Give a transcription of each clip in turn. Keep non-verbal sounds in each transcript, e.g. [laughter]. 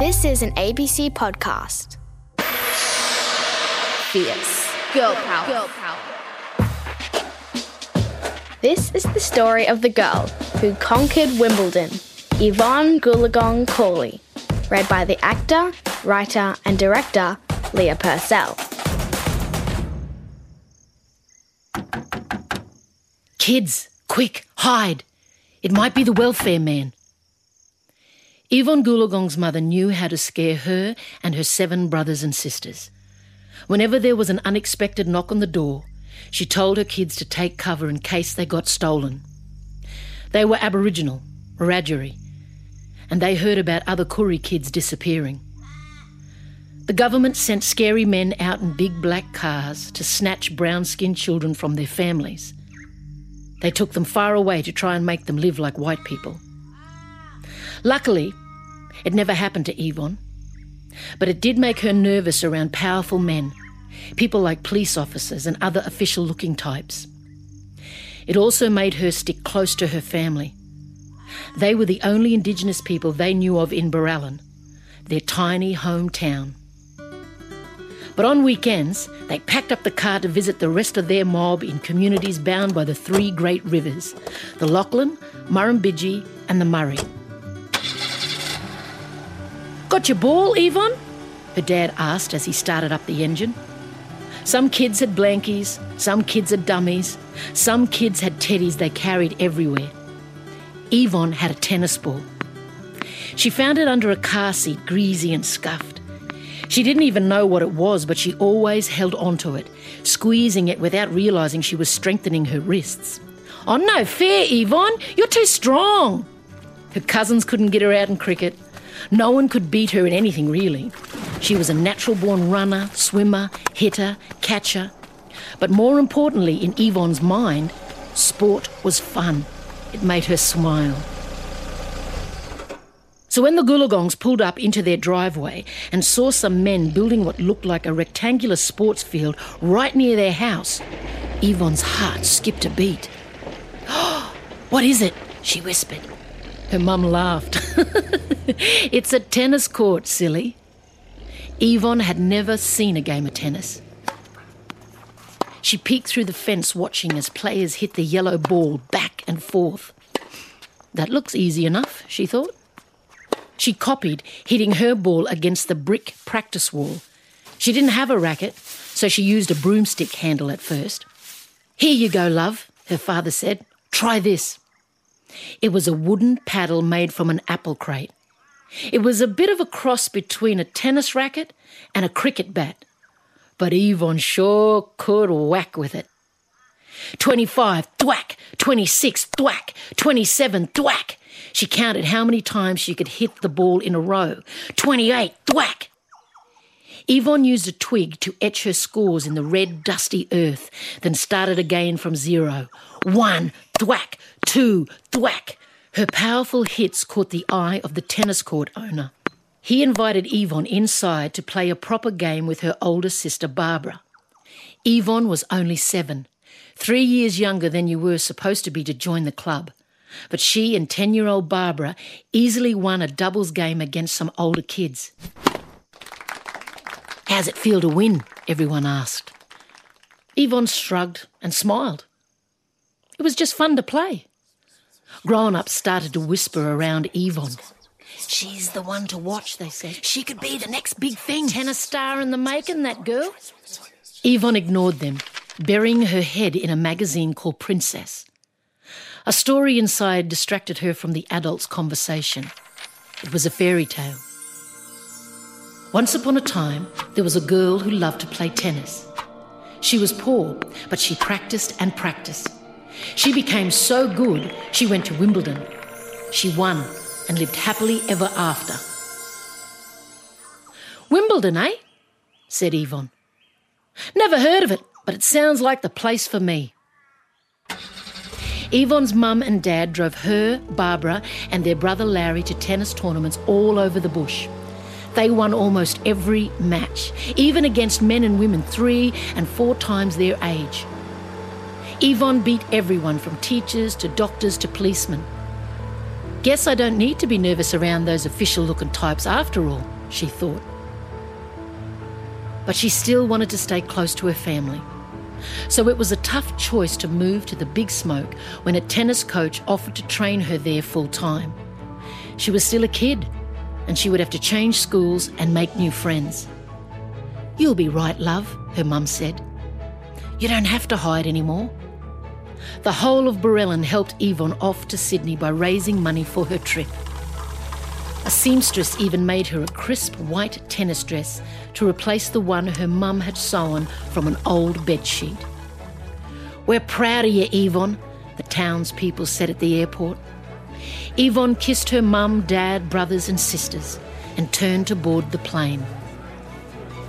This is an ABC podcast. Fierce. Girl power. Girl power. This is the story of the girl who conquered Wimbledon, Yvonne Goolagong Cawley, read by the actor, writer, and director Leah Purcell. Kids, quick, hide. It might be the welfare man. Yvonne Goolagong's mother knew how to scare her and her seven brothers and sisters. Whenever there was an unexpected knock on the door, she told her kids to take cover in case they got stolen. They were Aboriginal, Wiradjuri, and they heard about other Koori kids disappearing. The government sent scary men out in big black cars to snatch brown skinned children from their families. They took them far away to try and make them live like white people. Luckily, it never happened to Yvonne. But it did make her nervous around powerful men, people like police officers and other official looking types. It also made her stick close to her family. They were the only Indigenous people they knew of in Barellan, their tiny hometown. But on weekends, they packed up the car to visit the rest of their mob in communities bound by the three great rivers the Lachlan, Murrumbidgee, and the Murray. Got your ball, Yvonne? Her dad asked as he started up the engine. Some kids had blankies, some kids had dummies, some kids had teddies they carried everywhere. Yvonne had a tennis ball. She found it under a car seat, greasy and scuffed. She didn't even know what it was, but she always held onto it, squeezing it without realising she was strengthening her wrists. Oh, no fair, Yvonne! You're too strong! Her cousins couldn't get her out in cricket. No one could beat her in anything, really. She was a natural born runner, swimmer, hitter, catcher. But more importantly, in Yvonne's mind, sport was fun. It made her smile. So when the Goolagongs pulled up into their driveway and saw some men building what looked like a rectangular sports field right near their house, Yvonne's heart skipped a beat. Oh, [gasps] what is it? she whispered. Her mum laughed. [laughs] it's a tennis court, silly. Yvonne had never seen a game of tennis. She peeked through the fence watching as players hit the yellow ball back and forth. That looks easy enough, she thought. She copied, hitting her ball against the brick practice wall. She didn't have a racket, so she used a broomstick handle at first. Here you go, love, her father said. Try this. It was a wooden paddle made from an apple crate. It was a bit of a cross between a tennis racket and a cricket bat. But Yvonne sure could whack with it. 25, thwack, 26, thwack, 27, thwack. She counted how many times she could hit the ball in a row. 28, thwack. Yvonne used a twig to etch her scores in the red, dusty earth, then started again from zero. One, thwack, two, thwack. Her powerful hits caught the eye of the tennis court owner. He invited Yvonne inside to play a proper game with her older sister Barbara. Yvonne was only seven, three years younger than you were supposed to be to join the club. But she and 10 year old Barbara easily won a doubles game against some older kids. How's it feel to win? everyone asked. Yvonne shrugged and smiled. It was just fun to play. Grown ups started to whisper around Yvonne. She's the one to watch, they said. She could be the next big thing. Tennis star in the making, that girl. Yvonne ignored them, burying her head in a magazine called Princess. A story inside distracted her from the adults' conversation. It was a fairy tale. Once upon a time, there was a girl who loved to play tennis. She was poor, but she practiced and practiced. She became so good, she went to Wimbledon. She won and lived happily ever after. Wimbledon, eh? said Yvonne. Never heard of it, but it sounds like the place for me. Yvonne's mum and dad drove her, Barbara, and their brother Larry to tennis tournaments all over the bush. They won almost every match, even against men and women three and four times their age. Yvonne beat everyone from teachers to doctors to policemen. Guess I don't need to be nervous around those official looking types after all, she thought. But she still wanted to stay close to her family. So it was a tough choice to move to the Big Smoke when a tennis coach offered to train her there full time. She was still a kid, and she would have to change schools and make new friends. You'll be right, love, her mum said. You don't have to hide anymore. The whole of Barellan helped Yvonne off to Sydney by raising money for her trip. A seamstress even made her a crisp white tennis dress to replace the one her mum had sewn from an old bedsheet. We're proud of you, Yvonne, the townspeople said at the airport. Yvonne kissed her mum, dad, brothers, and sisters and turned to board the plane.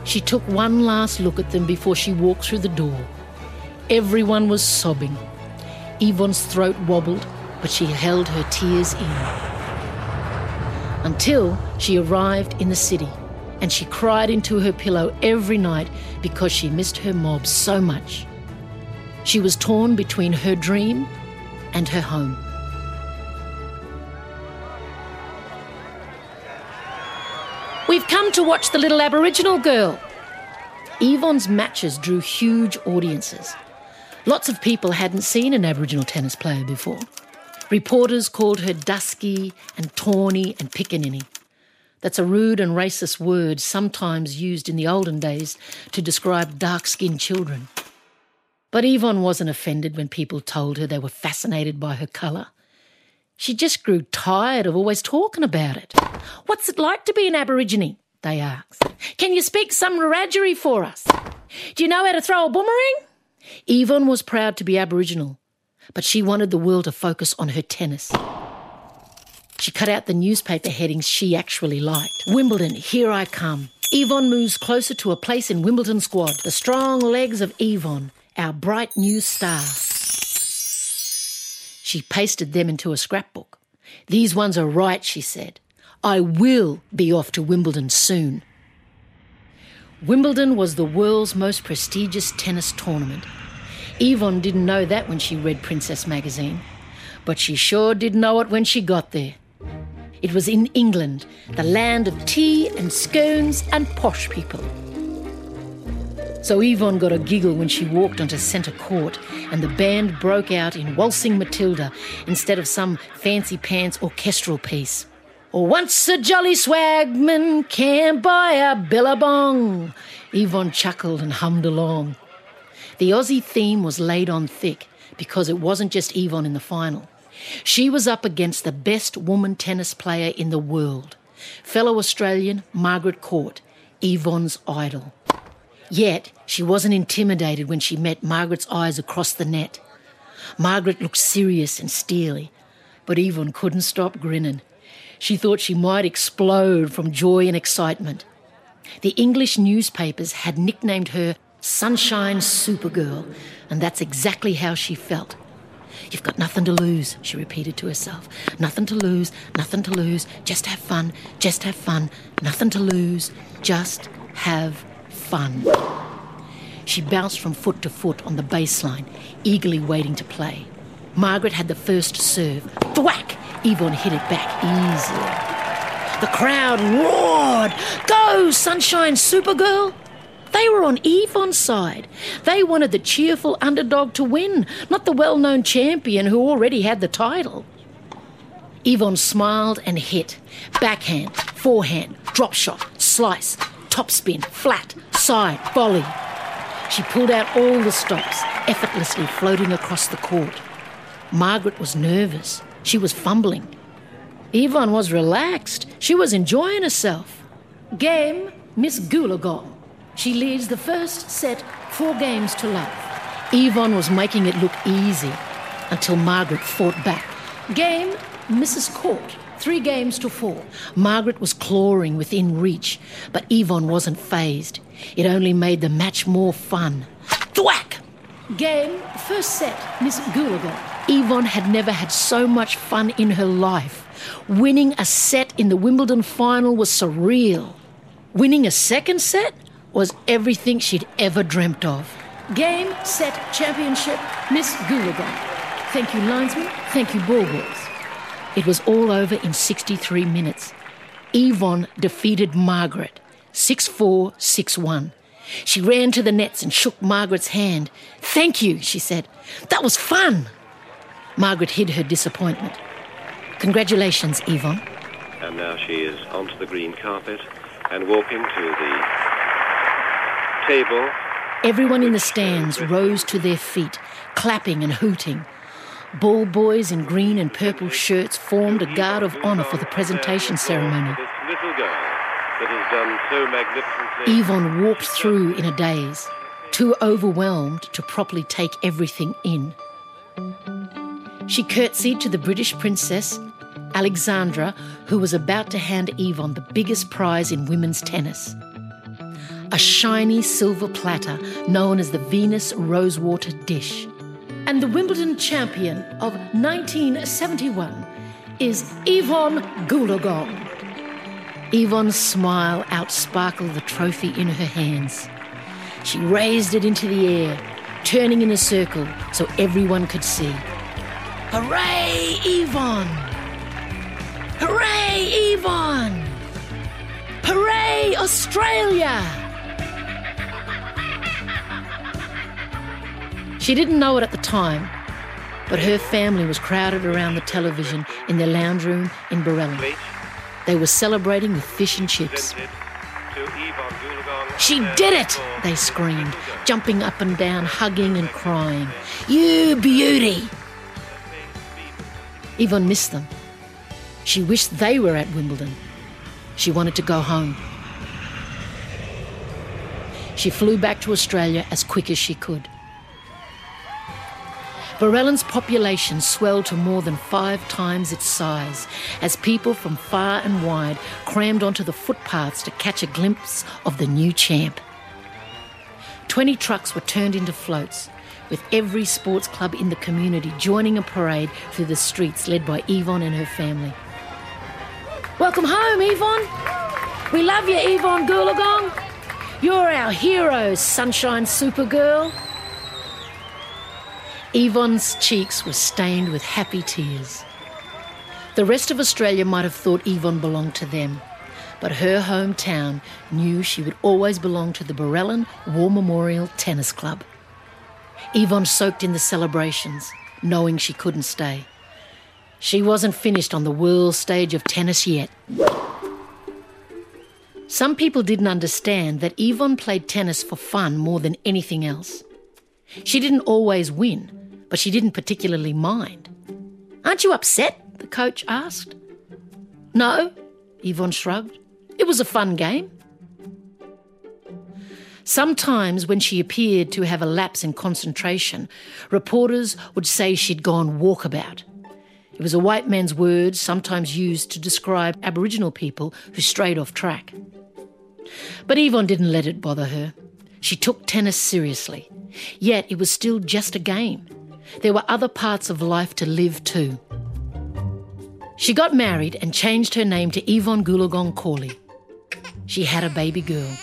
She took one last look at them before she walked through the door. Everyone was sobbing. Yvonne's throat wobbled, but she held her tears in. Until she arrived in the city and she cried into her pillow every night because she missed her mob so much. She was torn between her dream and her home. We've come to watch the little Aboriginal girl. Yvonne's matches drew huge audiences. Lots of people hadn't seen an Aboriginal tennis player before. Reporters called her dusky and tawny and pickaninny. That's a rude and racist word sometimes used in the olden days to describe dark skinned children. But Yvonne wasn't offended when people told her they were fascinated by her colour. She just grew tired of always talking about it. What's it like to be an Aborigine? They asked. Can you speak some Wiradjuri for us? Do you know how to throw a boomerang? Yvonne was proud to be Aboriginal, but she wanted the world to focus on her tennis. She cut out the newspaper headings she actually liked. Wimbledon, here I come. Yvonne moves closer to a place in Wimbledon squad. The strong legs of Yvonne, our bright new star. She pasted them into a scrapbook. These ones are right, she said. I will be off to Wimbledon soon. Wimbledon was the world's most prestigious tennis tournament. Yvonne didn't know that when she read Princess magazine, but she sure did know it when she got there. It was in England, the land of tea and scones and posh people. So Yvonne got a giggle when she walked onto centre court and the band broke out in Waltzing Matilda instead of some fancy pants orchestral piece. Once a jolly swagman can't buy a billabong. Yvonne chuckled and hummed along. The Aussie theme was laid on thick because it wasn't just Yvonne in the final. She was up against the best woman tennis player in the world, fellow Australian Margaret Court, Yvonne's idol. Yet, she wasn't intimidated when she met Margaret's eyes across the net. Margaret looked serious and steely, but Yvonne couldn't stop grinning. She thought she might explode from joy and excitement. The English newspapers had nicknamed her Sunshine Supergirl, and that's exactly how she felt. You've got nothing to lose, she repeated to herself. Nothing to lose, nothing to lose. Just have fun, just have fun. Nothing to lose, just have fun. She bounced from foot to foot on the baseline, eagerly waiting to play. Margaret had the first serve. Thwack! Yvonne hit it back easily. The crowd roared. Go, Sunshine Supergirl! They were on Yvonne's side. They wanted the cheerful underdog to win, not the well known champion who already had the title. Yvonne smiled and hit. Backhand, forehand, drop shot, slice, topspin, flat, side, volley. She pulled out all the stops, effortlessly floating across the court. Margaret was nervous. She was fumbling. Yvonne was relaxed. She was enjoying herself. Game, Miss Goolagong. She leads the first set, four games to love. Yvonne was making it look easy until Margaret fought back. Game, Mrs. Court. Three games to four. Margaret was clawing within reach, but Yvonne wasn't phased. It only made the match more fun. Thwack! Game, first set, Miss Goolagong. Yvonne had never had so much fun in her life. Winning a set in the Wimbledon final was surreal. Winning a second set was everything she'd ever dreamt of. Game, set, championship, Miss Goolagong. Thank you, linesman. Thank you, ball boys. It was all over in 63 minutes. Yvonne defeated Margaret 6 4 6 1. She ran to the nets and shook Margaret's hand. Thank you, she said. That was fun. Margaret hid her disappointment. Congratulations, Yvonne. And now she is onto the green carpet and walking to the table. Everyone in the stands rose to their feet, clapping and hooting. Ball boys in green and purple shirts formed a guard of honour for the presentation ceremony. This little girl that has done so magnificently. Yvonne walked through in a daze, too overwhelmed to properly take everything in. She curtsied to the British princess, Alexandra, who was about to hand Yvonne the biggest prize in women's tennis a shiny silver platter known as the Venus Rosewater Dish. And the Wimbledon champion of 1971 is Yvonne Goolagong. Yvonne's smile outsparkled the trophy in her hands. She raised it into the air, turning in a circle so everyone could see. Hooray, Yvonne! Hooray, Yvonne! Hooray, Australia! She didn't know it at the time, but her family was crowded around the television in their lounge room in. Plate They were celebrating with fish and chips. presented to Yvonne Goolagong. She did it! They screamed, jumping up and down, hugging and crying. You beauty! Yvonne missed them. She wished they were at Wimbledon. She wanted to go home. She flew back to Australia as quick as she could. Barellan's population swelled to more than five times its size as people from far and wide crammed onto the footpaths to catch a glimpse of the new champ. Twenty trucks were turned into floats, with every sports club in the community joining a parade through the streets led by Yvonne and her family. Welcome home, Yvonne! We love you, Yvonne Goolagong! You're our hero, Sunshine Supergirl! Yvonne's cheeks were stained with happy tears. The rest of Australia might have thought Yvonne belonged to them, but her hometown knew she would always belong to the Barellan War Memorial Tennis Club. Yvonne soaked in the celebrations, knowing she couldn't stay. She wasn't finished on the world stage of tennis yet. Some people didn't understand that Yvonne played tennis for fun more than anything else. She didn't always win, but she didn't particularly mind. Aren't you upset? the coach asked. No, Yvonne shrugged. It was a fun game. Sometimes, when she appeared to have a lapse in concentration, reporters would say she'd gone walkabout. It was a white man's word sometimes used to describe Aboriginal people who strayed off track. But Yvonne didn't let it bother her. She took tennis seriously. Yet it was still just a game. There were other parts of life to live too. She got married and changed her name to Yvonne Goolagong Cawley. She had a baby girl.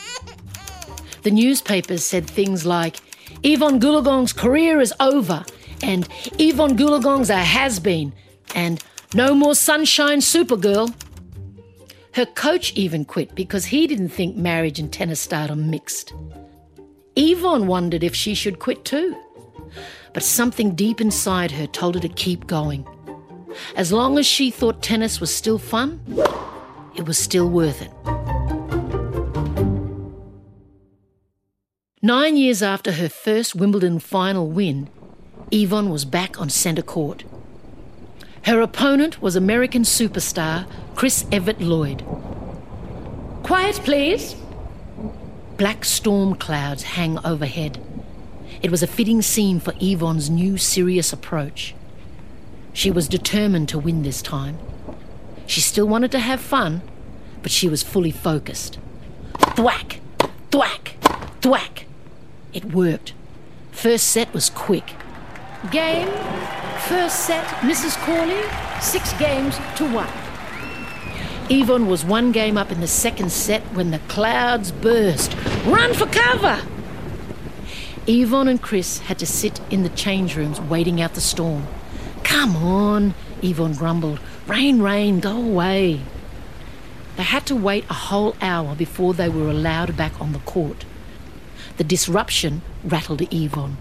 The newspapers said things like, Yvonne Goolagong's career is over, and Yvonne Goolagong's a has been, and no more sunshine supergirl. Her coach even quit because he didn't think marriage and tennis stardom mixed. Yvonne wondered if she should quit too. But something deep inside her told her to keep going. As long as she thought tennis was still fun, it was still worth it. Nine years after her first Wimbledon final win, Yvonne was back on centre court. Her opponent was American superstar Chris Evert Lloyd. Quiet, please. Black storm clouds hang overhead. It was a fitting scene for Yvonne's new serious approach. She was determined to win this time. She still wanted to have fun, but she was fully focused. Thwack, thwack, thwack. It worked. First set was quick. Game, first set, Mrs. Cawley, six games to one. Yvonne was one game up in the second set when the clouds burst. Run for cover! Yvonne and Chris had to sit in the change rooms waiting out the storm. Come on, Yvonne grumbled. Rain, rain, go away. They had to wait a whole hour before they were allowed back on the court. The disruption rattled Yvonne.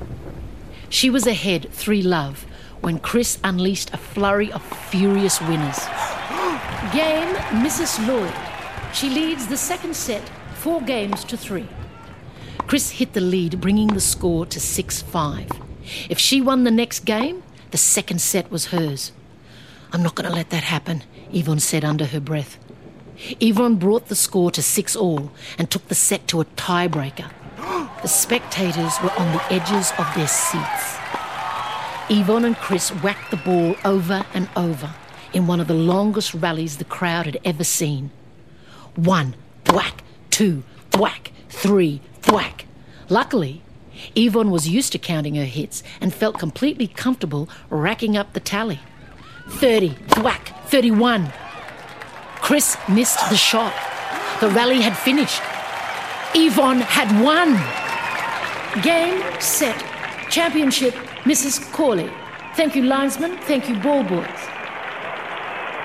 She was ahead 3 love when Chris unleashed a flurry of furious winners. Game Mrs. Lloyd. She leads the second set, four games to three. Chris hit the lead, bringing the score to 6 5. If she won the next game, the second set was hers. I'm not going to let that happen, Yvonne said under her breath. Yvonne brought the score to 6 all and took the set to a tiebreaker. The spectators were on the edges of their seats. Yvonne and Chris whacked the ball over and over in one of the longest rallies the crowd had ever seen. One, thwack, two, thwack, three, thwack. Luckily, Yvonne was used to counting her hits and felt completely comfortable racking up the tally. 30, thwack, 31. Chris missed the shot. The rally had finished. Yvonne had won. Game, set, championship, Mrs. Cawley. Thank you, linesman. Thank you, ball boys.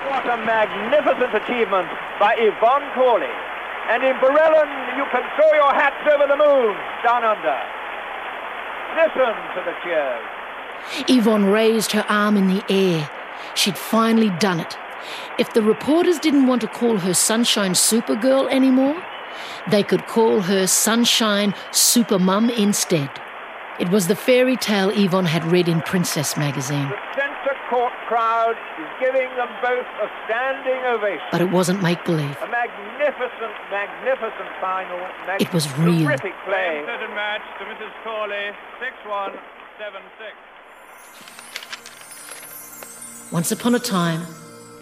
What a magnificent achievement by Yvonne Cawley. And in Barellan, you can throw your hats over the moon down under. Listen to the cheers. Yvonne raised her arm in the air. She'd finally done it. If the reporters didn't want to call her Sunshine Supergirl anymore, they could call her Sunshine Super Mum instead. It was the fairy tale Yvonne had read in Princess magazine. The centre court crowd is giving them both a standing ovation. But it wasn't make believe. A magnificent, magnificent final. Mag- It was real. Terrific play. Third match to Mrs. Cawley, 6-1, 7-6. Once upon a time,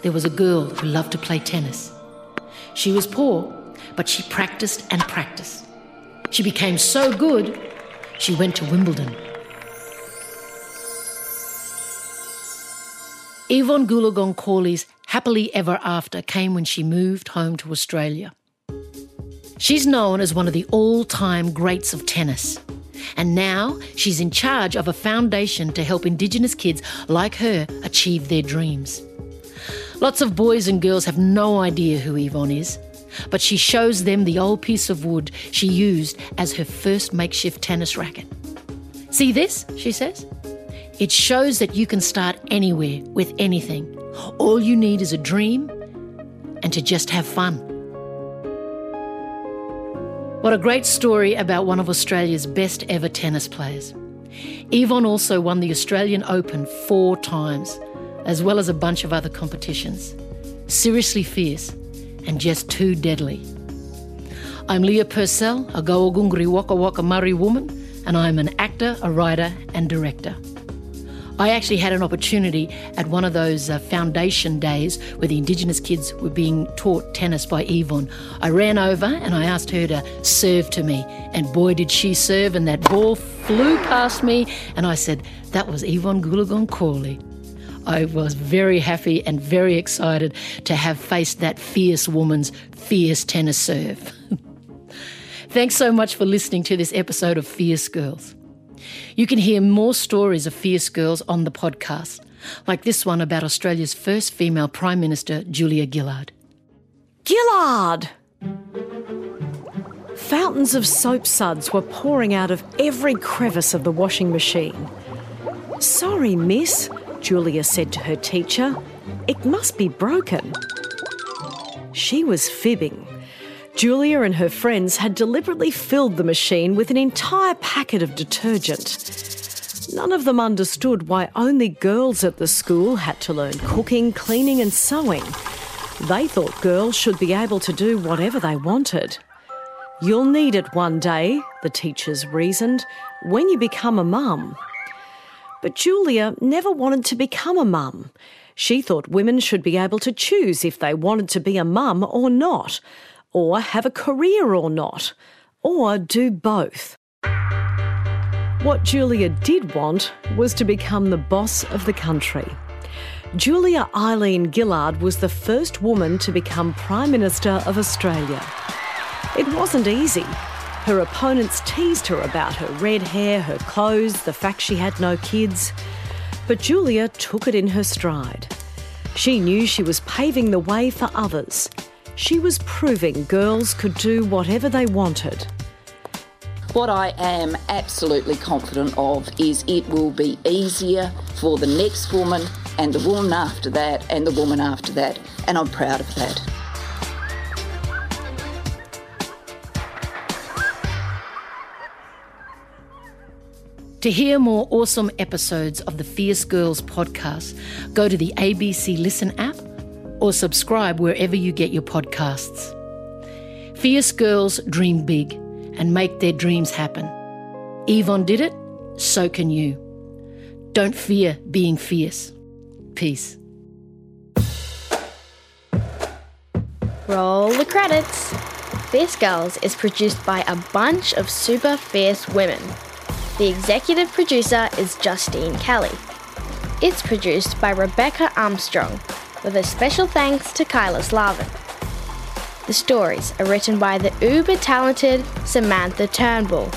there was a girl who loved to play tennis. She was poor, but she practiced and practiced. She became so good, she went to Wimbledon. Yvonne Goolagong Cawley's happily ever after came when she moved home to Australia. She's known as one of the all time greats of tennis. And now she's in charge of a foundation to help Indigenous kids like her achieve their dreams. Lots of boys and girls have no idea who Yvonne is, but she shows them the old piece of wood she used as her first makeshift tennis racket. See this? She says. It shows that you can start anywhere with anything. All you need is a dream and to just have fun. What a great story about one of Australia's best ever tennis players. Yvonne also won the Australian Open four times, as well as a bunch of other competitions. Seriously fierce and just too deadly. I'm Leah Purcell, a Gawagungri Wakka Wakka Murri woman, and I'm an actor, a writer, and director. I actually had an opportunity at one of those uh, foundation days where the Indigenous kids were being taught tennis by Yvonne. I ran over and I asked her to serve to me, and boy, did she serve, and that ball flew past me, and I said, That was Yvonne Goolagong Cawley. I was very happy and very excited to have faced that fierce woman's fierce tennis serve. [laughs] Thanks so much for listening to this episode of Fierce Girls. You can hear more stories of fierce girls on the podcast, like this one about Australia's first female Prime Minister, Julia Gillard. Gillard! Fountains of soap suds were pouring out of every crevice of the washing machine. Sorry, miss, Julia said to her teacher. It must be broken. She was fibbing. Julia and her friends had deliberately filled the machine with an entire packet of detergent. None of them understood why only girls at the school had to learn cooking, cleaning, and sewing. They thought girls should be able to do whatever they wanted. You'll need it one day, the teachers reasoned, when you become a mum. But Julia never wanted to become a mum. She thought women should be able to choose if they wanted to be a mum or not, or have a career or not, or do both. What Julia did want was to become the boss of the country. Julia Eileen Gillard was the first woman to become Prime Minister of Australia. It wasn't easy. Her opponents teased her about her red hair, her clothes, the fact she had no kids. But Julia took it in her stride. She knew she was paving the way for others. She was proving girls could do whatever they wanted. What I am absolutely confident of is it will be easier for the next woman and the woman after that and the woman after that, and I'm proud of that. To hear more awesome episodes of the Fierce Girls podcast, go to the ABC Listen app or subscribe wherever you get your podcasts. Fierce girls dream big and make their dreams happen. Yvonne did it, so can you. Don't fear being fierce. Peace. Roll the credits. Fierce Girls is produced by a bunch of super fierce women. The executive producer is Justine Kelly. It's produced by Rebecca Armstrong, with a special thanks to Kyla Slavin. The stories are written by the uber talented Samantha Turnbull.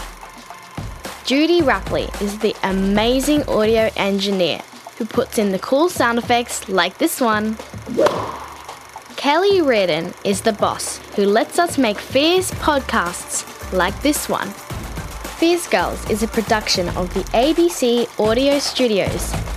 Judy Rapley is the amazing audio engineer who puts in the cool sound effects like this one. Kelly Reardon is the boss who lets us make fierce podcasts like this one. Fierce Girls is a production of the ABC Audio Studios